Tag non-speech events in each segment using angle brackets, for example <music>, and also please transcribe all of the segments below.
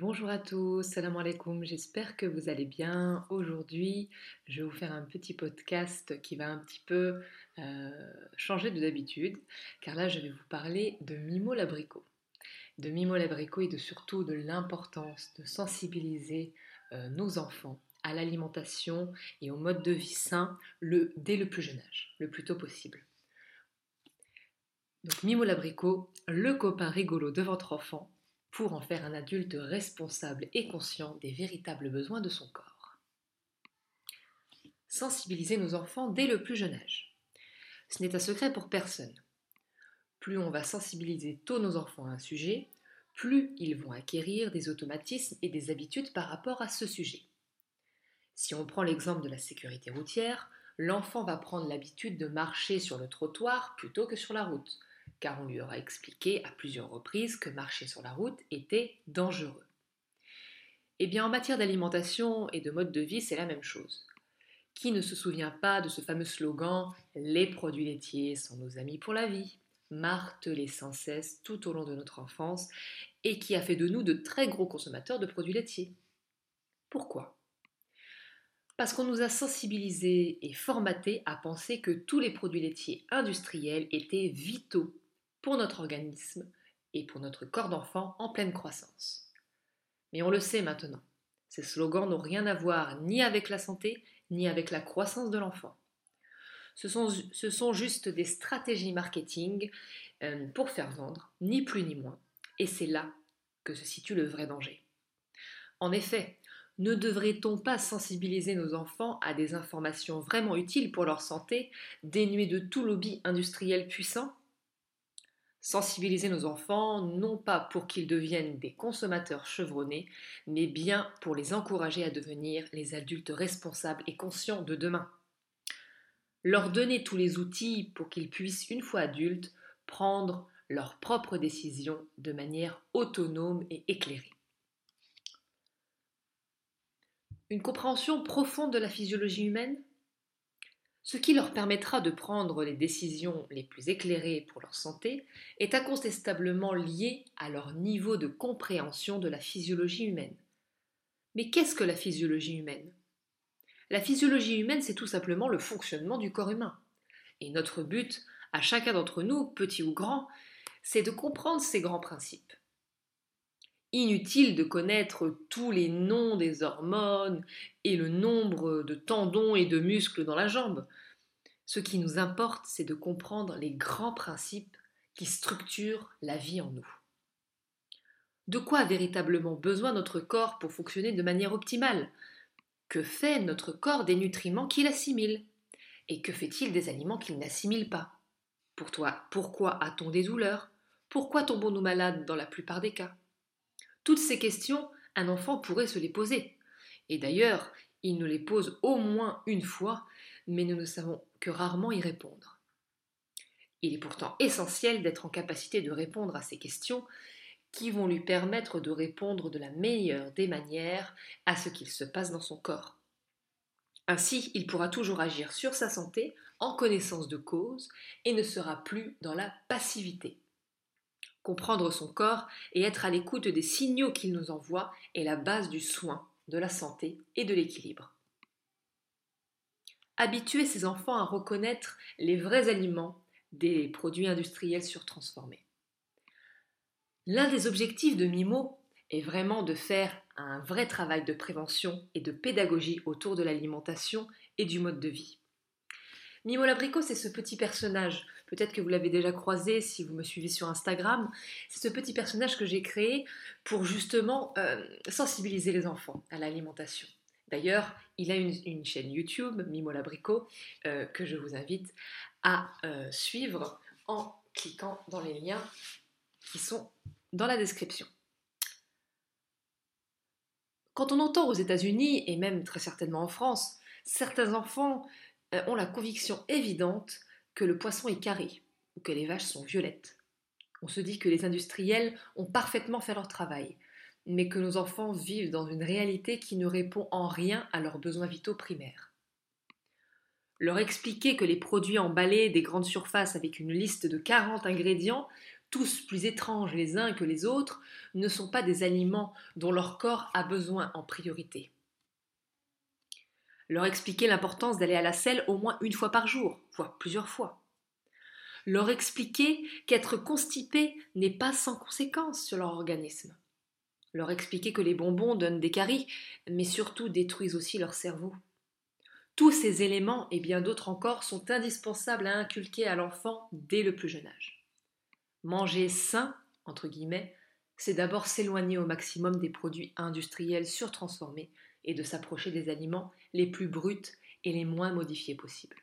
Bonjour à tous, salam alaikum, j'espère que vous allez bien. Aujourd'hui, je vais vous faire un petit podcast qui va un petit peu euh, changer de d'habitude, car là, je vais vous parler de Mimo l'abricot. De Mimo l'abricot et de surtout de l'importance de sensibiliser euh, nos enfants à l'alimentation et au mode de vie sain le, dès le plus jeune âge, le plus tôt possible. Donc Mimo l'abricot, le copain rigolo de votre enfant pour en faire un adulte responsable et conscient des véritables besoins de son corps. Sensibiliser nos enfants dès le plus jeune âge. Ce n'est un secret pour personne. Plus on va sensibiliser tôt nos enfants à un sujet, plus ils vont acquérir des automatismes et des habitudes par rapport à ce sujet. Si on prend l'exemple de la sécurité routière, l'enfant va prendre l'habitude de marcher sur le trottoir plutôt que sur la route, car on lui aura expliqué à plusieurs reprises que marcher sur la route était dangereux. Eh bien, en matière d'alimentation et de mode de vie, c'est la même chose. Qui ne se souvient pas de ce fameux slogan Les produits laitiers sont nos amis pour la vie martelé sans cesse tout au long de notre enfance et qui a fait de nous de très gros consommateurs de produits laitiers. Pourquoi? Parce qu'on nous a sensibilisés et formatés à penser que tous les produits laitiers industriels étaient vitaux pour notre organisme et pour notre corps d'enfant en pleine croissance. Mais on le sait maintenant, ces slogans n'ont rien à voir ni avec la santé, ni avec la croissance de l'enfant. Ce sont, juste des stratégies marketing euh, pour faire vendre, ni plus ni moins. Et c'est là que se situe le vrai danger. En effet, ne devrait-on pas sensibiliser nos enfants à des informations vraiment utiles pour leur santé, dénuées de tout lobby industriel puissant? Sensibiliser nos enfants, non pas pour qu'ils deviennent des consommateurs chevronnés, mais bien pour les encourager à devenir les adultes responsables et conscients de demain. Leur donner tous les outils pour qu'ils puissent, une fois adultes, prendre leurs propres décisions de manière autonome et éclairée. Une compréhension profonde de la physiologie humaine? Ce qui leur permettra de prendre les décisions les plus éclairées pour leur santé est incontestablement lié à leur niveau de compréhension de la physiologie humaine. Mais qu'est-ce que la physiologie humaine? La physiologie humaine, c'est tout simplement le fonctionnement du corps humain. Et notre but, à chacun d'entre nous, petit ou grand, c'est de comprendre ces grands principes. Inutile de connaître tous les noms des hormones et le nombre de tendons et de muscles dans la jambe. Ce qui nous importe, c'est de comprendre les grands principes qui structurent la vie en nous. De quoi a véritablement besoin notre corps pour fonctionner de manière optimale? Que fait notre corps des nutriments qu'il assimile? Et que fait-il des aliments qu'il n'assimile pas? Pour toi, pourquoi a-t-on des douleurs? Pourquoi tombons-nous malades dans la plupart des cas? Toutes ces questions, un enfant pourrait se les poser. Et d'ailleurs, il nous les pose au moins une fois, mais nous ne savons que rarement y répondre. Il est pourtant essentiel d'être en capacité de répondre à ces questions qui vont lui permettre de répondre de la meilleure des manières à ce qu'il se passe dans son corps. Ainsi, il pourra toujours agir sur sa santé en connaissance de cause et ne sera plus dans la passivité. Comprendre son corps et être à l'écoute des signaux qu'il nous envoie est la base du soin, de la santé et de l'équilibre. Habituer ses enfants à reconnaître les vrais aliments des produits industriels surtransformés. L'un des objectifs de Mimo est vraiment de faire un vrai travail de prévention et de pédagogie autour de l'alimentation et du mode de vie. Mimo l'abricot, c'est ce petit personnage. Peut-être que vous l'avez déjà croisé si vous me suivez sur Instagram. C'est ce petit personnage que j'ai créé pour justement euh, sensibiliser les enfants à l'alimentation. D'ailleurs, il a une, chaîne YouTube, Mimo l'abricot, euh, que je vous invite à euh, suivre en cliquant dans les liens qui sont dans la description. Quand on entend aux États-Unis, et même très certainement en France, certains enfants ont la conviction évidente que le poisson est carré ou que les vaches sont violettes. On se dit que les industriels ont parfaitement fait leur travail, mais que nos enfants vivent dans une réalité qui ne répond en rien à leurs besoins vitaux primaires. Leur expliquer que les produits emballés des grandes surfaces avec une liste de 40 ingrédients tous plus étranges les uns que les autres, ne sont pas des aliments dont leur corps a besoin en priorité. Leur expliquer l'importance d'aller à la selle au moins une fois par jour, voire plusieurs fois. Leur expliquer qu'être constipé n'est pas sans conséquence sur leur organisme. Leur expliquer que les bonbons donnent des caries, mais surtout détruisent aussi leur cerveau. Tous ces éléments et bien d'autres encore sont indispensables à inculquer à l'enfant dès le plus jeune âge. Manger sain, entre guillemets, c'est d'abord s'éloigner au maximum des produits industriels surtransformés et de s'approcher des aliments les plus bruts et les moins modifiés possibles.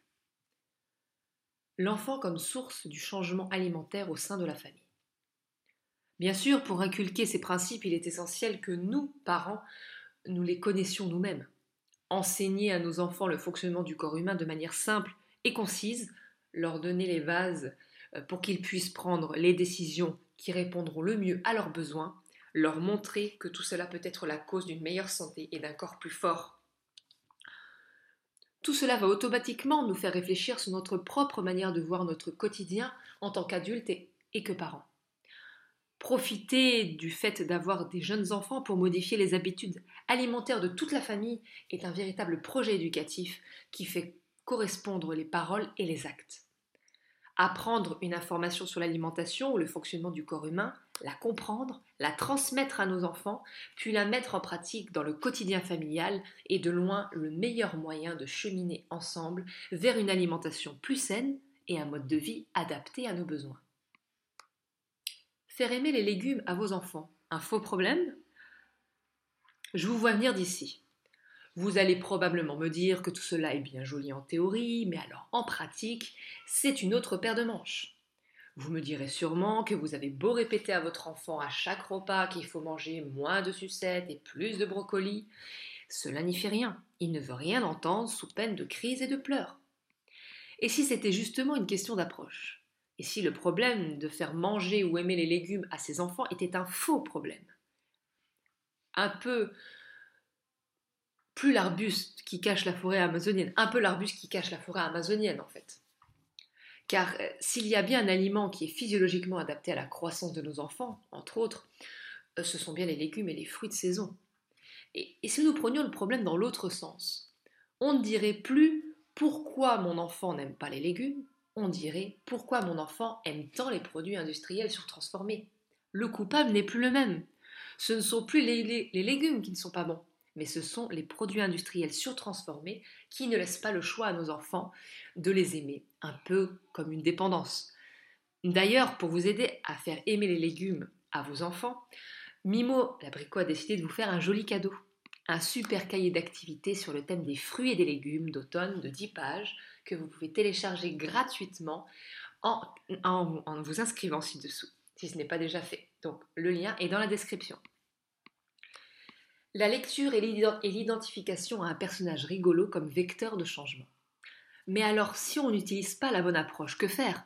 L'enfant comme source du changement alimentaire au sein de la famille. Bien sûr, pour inculquer ces principes, il est essentiel que nous, parents, nous les connaissions nous-mêmes. Enseigner à nos enfants le fonctionnement du corps humain de manière simple et concise, leur donner les bases euh, pour qu'ils puissent prendre les décisions qui répondront le mieux à leurs besoins, leur montrer que tout cela peut être la cause d'une meilleure santé et d'un corps plus fort. Tout cela va automatiquement nous faire réfléchir sur notre propre manière de voir notre quotidien en tant qu'adultes et, que parents. Profiter du fait d'avoir des jeunes enfants pour modifier les habitudes alimentaires de toute la famille est un véritable projet éducatif qui fait correspondre les paroles et les actes apprendre une information sur l'alimentation ou le fonctionnement du corps humain, la comprendre, la transmettre à nos enfants, puis la mettre en pratique dans le quotidien familial est de loin le meilleur moyen de cheminer ensemble vers une alimentation plus saine et un mode de vie adapté à nos besoins. Faire aimer les légumes à vos enfants, un faux problème? Je vous vois venir d'ici. Vous allez probablement me dire que tout cela est bien joli en théorie, mais alors en pratique, c'est une autre paire de manches. Vous me direz sûrement que vous avez beau répéter à votre enfant à chaque repas qu'il faut manger moins de sucettes et plus de brocolis, cela n'y fait rien. Il ne veut rien entendre sous peine de crise et de pleurs. Et si c'était justement une question d'approche? Et si le problème de faire manger ou aimer les légumes à ses enfants était un faux problème? Un peu plus l'arbuste qui cache la forêt amazonienne, un peu l'arbuste qui cache la forêt amazonienne en fait. Car euh, s'il y a bien un aliment qui est physiologiquement adapté à la croissance de nos enfants, entre autres, euh, ce sont bien les légumes et les fruits de saison. Et, et si nous prenions le problème dans l'autre sens, on ne dirait plus pourquoi mon enfant n'aime pas les légumes, on dirait pourquoi mon enfant aime tant les produits industriels surtransformés. Le coupable n'est plus le même. Ce ne sont plus les légumes qui ne sont pas bons, mais ce sont les produits industriels surtransformés qui ne laissent pas le choix à nos enfants de les aimer, un peu comme une dépendance. D'ailleurs, pour vous aider à faire aimer les légumes à vos enfants, Mimo l'abricot a décidé de vous faire un joli cadeau. Un super cahier d'activités sur le thème des fruits et des légumes d'automne de 10 pages que vous pouvez télécharger gratuitement en, en vous inscrivant ci-dessous, si ce n'est pas déjà fait. Donc le lien est dans la description. La lecture et l'identification à un personnage rigolo comme vecteur de changement. Mais alors, si on n'utilise pas la bonne approche, que faire?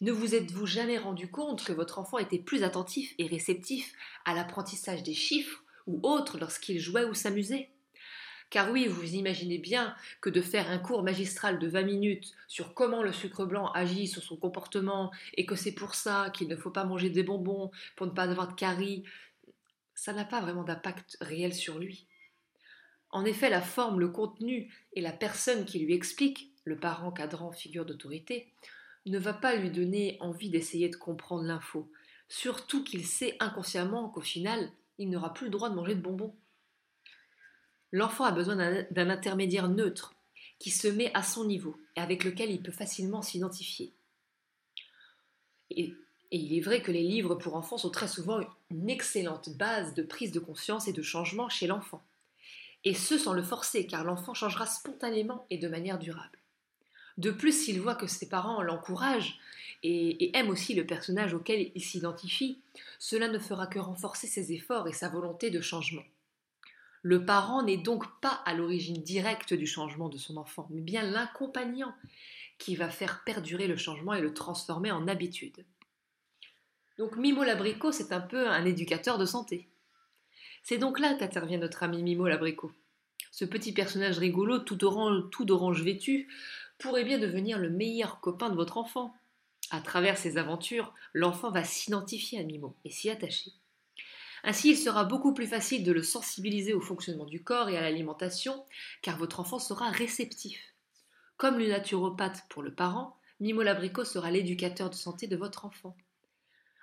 Ne vous êtes-vous jamais rendu compte que votre enfant était plus attentif et réceptif à l'apprentissage des chiffres ou autres lorsqu'il jouait ou s'amusait? Car oui, vous imaginez bien que de faire un cours magistral de 20 minutes sur comment le sucre blanc agit sur son comportement et que c'est pour ça qu'il ne faut pas manger des bonbons pour ne pas avoir de caries, ça n'a pas vraiment d'impact réel sur lui. En effet, la forme, le contenu et la personne qui lui explique, le parent cadrant figure d'autorité, ne va pas lui donner envie d'essayer de comprendre l'info, surtout qu'il sait inconsciemment qu'au final, il n'aura plus le droit de manger de bonbons. L'enfant a besoin d'un intermédiaire neutre, qui se met à son niveau et avec lequel il peut facilement s'identifier. Et il est vrai que les livres pour enfants sont très souvent une excellente base de prise de conscience et de changement chez l'enfant. Et ce sans le forcer, car l'enfant changera spontanément et de manière durable. De plus, s'il voit que ses parents l'encouragent et, aiment aussi le personnage auquel il s'identifie, cela ne fera que renforcer ses efforts et sa volonté de changement. Le parent n'est donc pas à l'origine directe du changement de son enfant, mais bien l'accompagnant qui va faire perdurer le changement et le transformer en habitude. Donc Mimo l'abricot, c'est un peu un éducateur de santé. C'est donc là qu'intervient notre ami Mimo l'abricot. Ce petit personnage rigolo, tout orange, tout d'orange vêtu, pourrait bien devenir le meilleur copain de votre enfant. À travers ces aventures, l'enfant va s'identifier à Mimo et s'y attacher. Ainsi, il sera beaucoup plus facile de le sensibiliser au fonctionnement du corps et à l'alimentation, car votre enfant sera réceptif. Comme le naturopathe pour le parent, Mimo Labricot sera l'éducateur de santé de votre enfant.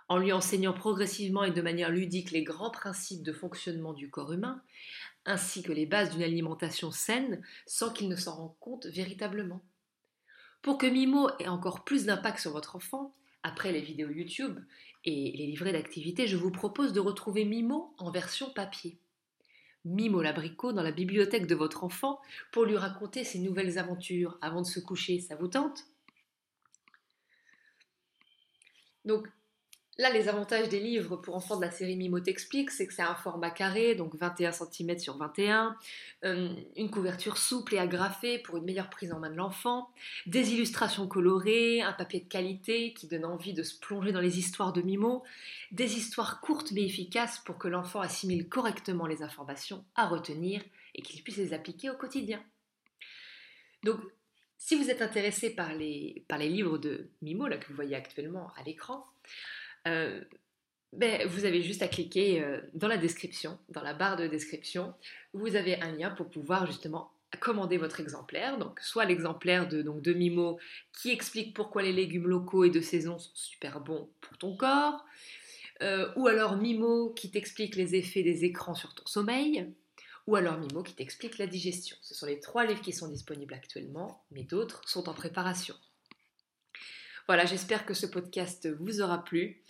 En lui enseignant progressivement et de manière ludique les grands principes de fonctionnement du corps humain, ainsi que les bases d'une alimentation saine, sans qu'il ne s'en rende compte véritablement. Pour que Mimo ait encore plus d'impact sur votre enfant, après les vidéos YouTube et les livrets d'activités, je vous propose de retrouver Mimo en version papier. Mimo l'abricot dans la bibliothèque de votre enfant pour lui raconter ses nouvelles aventures avant de se coucher. Ça vous tente? Là, les avantages des livres pour enfants de la série Mimo t'explique, c'est que c'est un format carré, donc 21 cm sur 21, euh, une couverture souple et agrafée pour une meilleure prise en main de l'enfant, des illustrations colorées, un papier de qualité qui donne envie de se plonger dans les histoires de Mimo, des histoires courtes mais efficaces pour que l'enfant assimile correctement les informations à retenir et qu'il puisse les appliquer au quotidien. Donc, si vous êtes intéressé par les, par les livres de Mimo, là, que vous voyez actuellement à l'écran, euh, ben, vous avez juste à cliquer euh, dans la description, dans la barre de description, vous avez un lien pour pouvoir justement commander votre exemplaire. Donc, soit l'exemplaire de, Mimo qui explique pourquoi les légumes locaux et de saison sont super bons pour ton corps, euh, ou alors Mimo qui t'explique les effets des écrans sur ton sommeil, ou alors Mimo qui t'explique la digestion. Ce sont les trois livres qui sont disponibles actuellement, mais d'autres sont en préparation. Voilà, j'espère que ce podcast vous aura plu.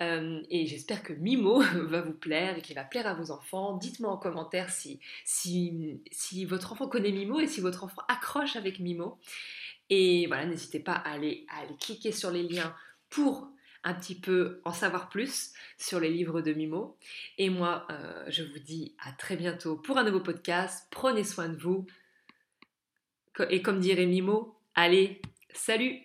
Euh, et j'espère que Mimo <laughs> va vous plaire et qu'il va plaire à vos enfants. Dites-moi en commentaire si, votre enfant connaît Mimo et si votre enfant accroche avec Mimo. Et voilà, n'hésitez pas à aller, à aller cliquer sur les liens pour un petit peu en savoir plus sur les livres de Mimo. Et moi, euh, je vous dis à très bientôt pour un nouveau podcast. Prenez soin de vous. Et comme dirait Mimo, allez, salut